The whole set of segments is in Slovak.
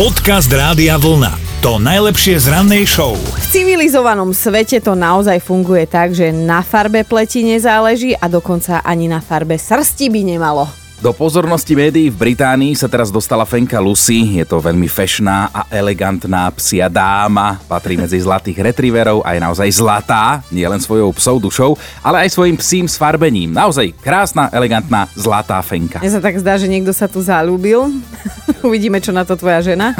Podcast Rádia Vlna. To najlepšie z rannej show. V civilizovanom svete to naozaj funguje tak, že na farbe pleti nezáleží a dokonca ani na farbe srsti by nemalo. Do pozornosti médií v Británii sa teraz dostala Fenka Lucy. Je to veľmi fešná a elegantná psia dáma. Patrí medzi zlatých retrieverov a je naozaj zlatá, nie len svojou psou dušou, ale aj svojim psím sfarbením. Naozaj krásna, elegantná, zlatá Fenka. Mne sa tak zdá, že niekto sa tu zalúbil. Uvidíme, čo na to tvoja žena.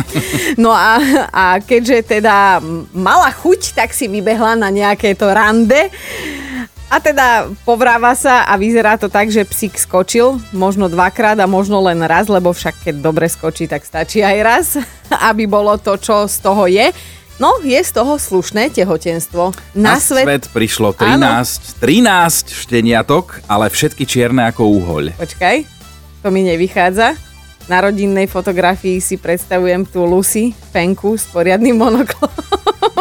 No a, a keďže teda mala chuť, tak si vybehla na nejaké to rande. A teda povráva sa a vyzerá to tak, že psík skočil, možno dvakrát a možno len raz, lebo však keď dobre skočí, tak stačí aj raz, aby bolo to, čo z toho je. No, je z toho slušné tehotenstvo. Na, Na svet... svet prišlo 13, Áno. 13 šteniatok, ale všetky čierne ako úhoľ. Počkaj, to mi nevychádza. Na rodinnej fotografii si predstavujem tú Lucy, penku s poriadnym monoklom.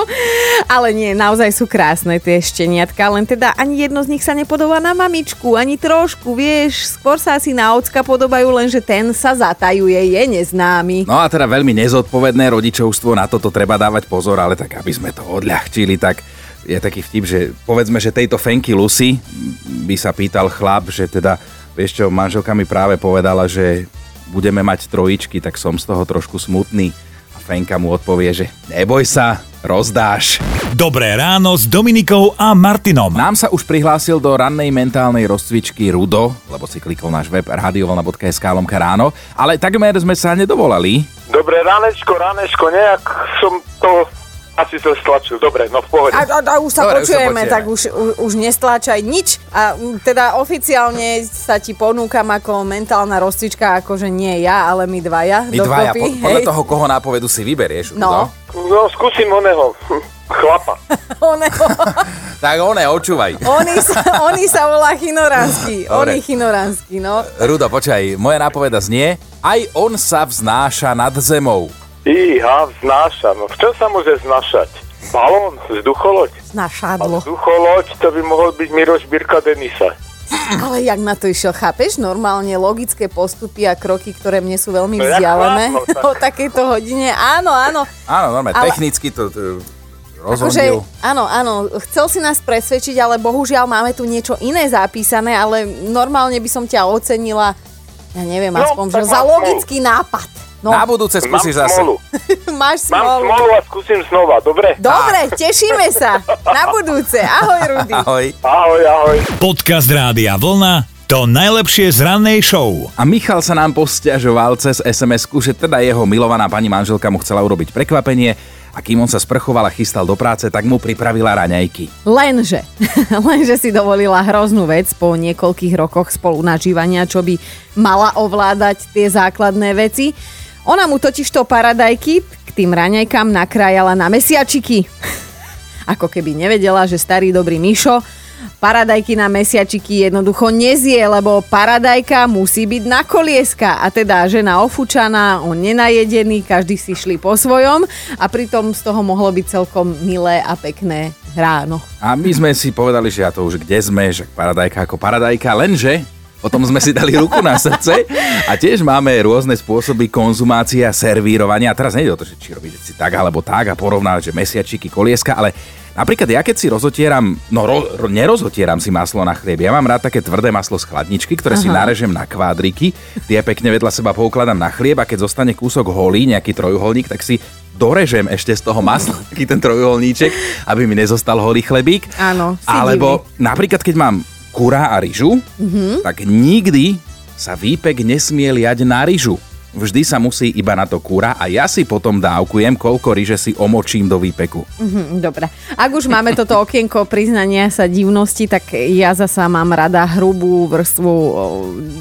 Ale nie, naozaj sú krásne tie šteniatka, len teda ani jedno z nich sa nepodobá na mamičku, ani trošku, vieš, skôr sa asi na ocka podobajú, lenže ten sa zatajuje, je neznámy. No a teda veľmi nezodpovedné rodičovstvo, na toto treba dávať pozor, ale tak aby sme to odľahčili, tak je taký vtip, že povedzme, že tejto Fenky Lucy by sa pýtal chlap, že teda, vieš čo, manželka mi práve povedala, že budeme mať trojičky, tak som z toho trošku smutný. Fenka mu odpovie, že neboj sa, rozdáš. Dobré ráno s Dominikou a Martinom. Nám sa už prihlásil do rannej mentálnej rozcvičky Rudo, lebo si klikol náš web radiovolna.sk lomka ráno, ale takmer sme sa nedovolali. Dobré ránečko, ránečko, nejak som to asi som stlačil, dobre, no v pohode. A, a, a už sa dobre, počujeme, už sa tak už, už, už nestláčaj nič. A teda oficiálne sa ti ponúkam ako mentálna rozcvička, akože nie ja, ale my dvaja. My dvaja, po, podľa toho, koho nápovedu si vyberieš. No. No, no skúsim oného chlapa. oného. tak one, očúvaj. Oni sa, oni sa volá Chinoránsky. Oni Chinoránsky, no. Rudo, počkaj, moja nápoveda znie, aj on sa vznáša nad zemou. Iha, vznáša. No v čom sa môže znašať? Balón? Vzducholoď? Znašadlo. Vzducholoď, to by mohol byť Miroš Birka Denisa. Ale jak na to išiel, chápeš? Normálne logické postupy a kroky, ktoré mne sú veľmi no, vzdialené no, tak. o takejto hodine. Áno, áno. Áno, normálne, ale... technicky to, to rozhodil. Akože, áno, áno, chcel si nás presvedčiť, ale bohužiaľ máme tu niečo iné zapísané, ale normálne by som ťa ocenila, ja neviem, no, aspoň, že za logický nápad. No. Na budúce skúsiš Mám zase. Smolu. Máš smolu. Mám smolu a skúsim znova, dobre? Dobre, tešíme sa. Na budúce. Ahoj, Rudy. Ahoj. Ahoj, ahoj. Podcast Rádia Vlna to najlepšie z rannej show. A Michal sa nám posťažoval cez SMS-ku, že teda jeho milovaná pani manželka mu chcela urobiť prekvapenie a kým on sa sprchoval a chystal do práce, tak mu pripravila raňajky. Lenže, lenže si dovolila hroznú vec po niekoľkých rokoch spolu nažívania, čo by mala ovládať tie základné veci. Ona mu totiž to paradajky k tým raňajkám nakrájala na mesiačiky. Ako keby nevedela, že starý dobrý Mišo paradajky na mesiačiky jednoducho nezie, lebo paradajka musí byť na kolieska. A teda žena ofúčaná, on nenajedený, každý si šli po svojom a pritom z toho mohlo byť celkom milé a pekné ráno. A my sme si povedali, že ja to už kde sme, že paradajka ako paradajka, lenže Potom sme si dali ruku na srdce a tiež máme rôzne spôsoby konzumácie a servírovania. A teraz nejde o to, že či robiť si tak alebo tak a porovnávať, že mesiačiky, kolieska, ale Napríklad ja keď si rozotieram, no ro, ro, nerozotieram si maslo na chlieb, ja mám rád také tvrdé maslo z chladničky, ktoré Aha. si narežem na kvádriky, tie pekne vedľa seba poukladám na chlieb a keď zostane kúsok holí, nejaký trojuholník, tak si dorežem ešte z toho masla, taký ten trojuholníček, aby mi nezostal holý chlebík. Áno, Alebo divný. napríklad keď mám kurá a ryžu, mm-hmm. tak nikdy sa výpek nesmie liať na ryžu vždy sa musí iba na to kúra a ja si potom dávkujem, koľko ryže si omočím do výpeku. Mm-hmm, dobre. Ak už máme toto okienko priznania sa divnosti, tak ja zasa mám rada hrubú vrstvu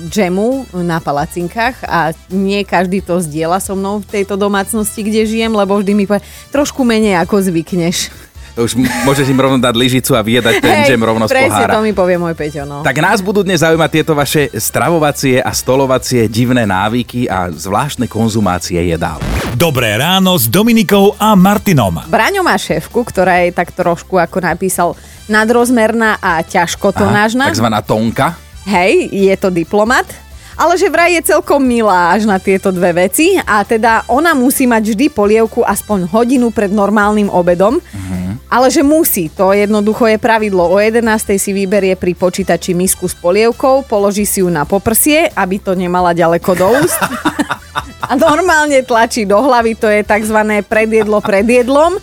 džemu na palacinkách a nie každý to zdieľa so mnou v tejto domácnosti, kde žijem, lebo vždy mi povie, trošku menej ako zvykneš. Už môžeš im rovno dať lyžicu a vyjedať ten džem rovno z pohára. to mi povie môj Peťo, no. Tak nás budú dnes zaujímať tieto vaše stravovacie a stolovacie divné návyky a zvláštne konzumácie jedál. Dobré ráno s Dominikou a Martinom. Braňo má šéfku, ktorá je tak trošku, ako napísal, nadrozmerná a ťažko to nážna. Takzvaná tonka. Hej, je to diplomat Ale že vraj je celkom milá až na tieto dve veci a teda ona musí mať vždy polievku aspoň hodinu pred normálnym obedom. Ale že musí, to jednoducho je pravidlo. O 11. si vyberie pri počítači misku s polievkou, položí si ju na poprsie, aby to nemala ďaleko do úst. A normálne tlačí do hlavy, to je tzv. predjedlo pred jedlom.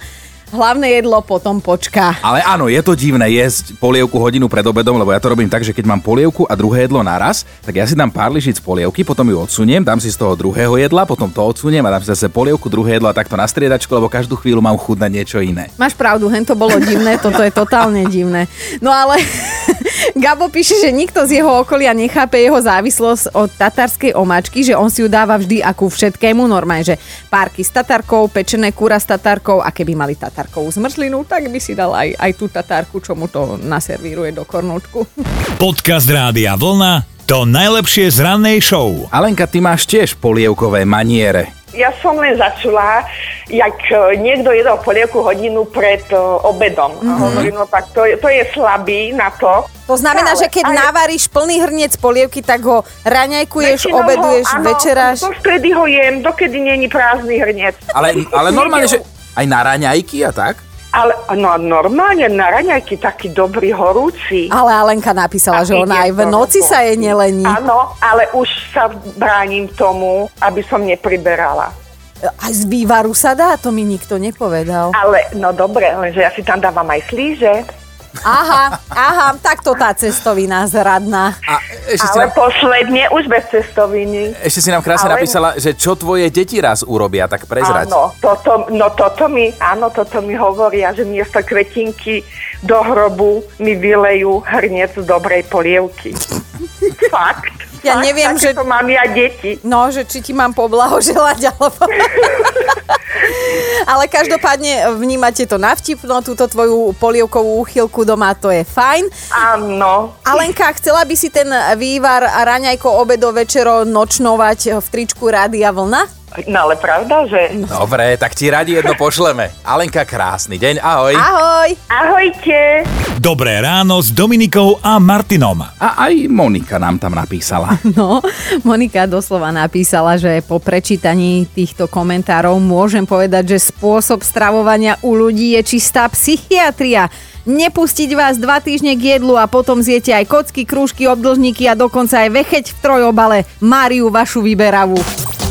Hlavné jedlo potom počká. Ale áno, je to divné jesť polievku hodinu pred obedom, lebo ja to robím tak, že keď mám polievku a druhé jedlo naraz, tak ja si dám pár lyžic polievky, potom ju odsuniem, dám si z toho druhého jedla, potom to odsuniem a dám si zase polievku, druhé jedlo a takto na striedačku, lebo každú chvíľu mám chuť na niečo iné. Máš pravdu, hen to bolo divné, toto je totálne divné. No ale Gabo píše, že nikto z jeho okolia nechápe jeho závislosť od tatarskej omačky, že on si ju dáva vždy ako všetkému, normálne, že párky s tatarkou, pečené kúra s tatarkou a keby mali tatarkovú zmrzlinu, tak by si dal aj, aj tú tatárku, čo mu to naservíruje do kornúčku. Podcast Rádia Vlna to najlepšie z rannej show. Alenka, ty máš tiež polievkové maniere. Ja som len začula, jak e, niekto jedol polievku hodinu pred e, obedom. Mm-hmm. Hovorím, no tak to, je- to je slabý na to. To znamená, Ale- že keď ale- navaríš plný hrniec polievky, tak ho raňajkuješ, Väčšinou obeduješ, ho, áno, večeráš. Do stredy ho jem, dokedy není prázdny hrniec. Ale, ale normálne, že aj na raňajky a tak? Ale no, normálne na raňajky taký dobrý, horúci. Ale Alenka napísala, že A ona ide aj v noci sa jej nelení. Áno, ale už sa bránim tomu, aby som nepriberala. Aj z vývaru sa dá, to mi nikto nepovedal. Ale, no dobre, lenže ja si tam dávam aj slíže. Aha, aha, takto tá cestovina zradná. A ešte Ale nám, posledne už bez cestoviny. ešte si nám krásne ale- napísala, že čo tvoje deti raz urobia, tak prezrať. Áno, toto, no toto mi, áno, toto mi hovoria, že miesto kvetinky do hrobu mi vylejú hrniec dobrej polievky. Fakt. Ja neviem, že- takéto mám ja deti. No, že či ti mám poblahoželať, alebo... Ale každopádne vnímate to navtipno, túto tvoju polievkovú úchylku doma, to je fajn. Áno. Alenka, chcela by si ten vývar raňajko, obedo, večero nočnovať v tričku Rádia Vlna? No ale pravda, že... Dobre, tak ti radi jedno pošleme. Alenka, krásny deň, ahoj. Ahoj! Ahojte. Dobré ráno s Dominikou a Martinom. A aj Monika nám tam napísala. No, Monika doslova napísala, že po prečítaní týchto komentárov môžem povedať, že spôsob stravovania u ľudí je čistá psychiatria. Nepustiť vás dva týždne k jedlu a potom zjete aj kocky, krúžky, obdlžníky a dokonca aj vecheť v trojobale. Máriu vašu vyberavú.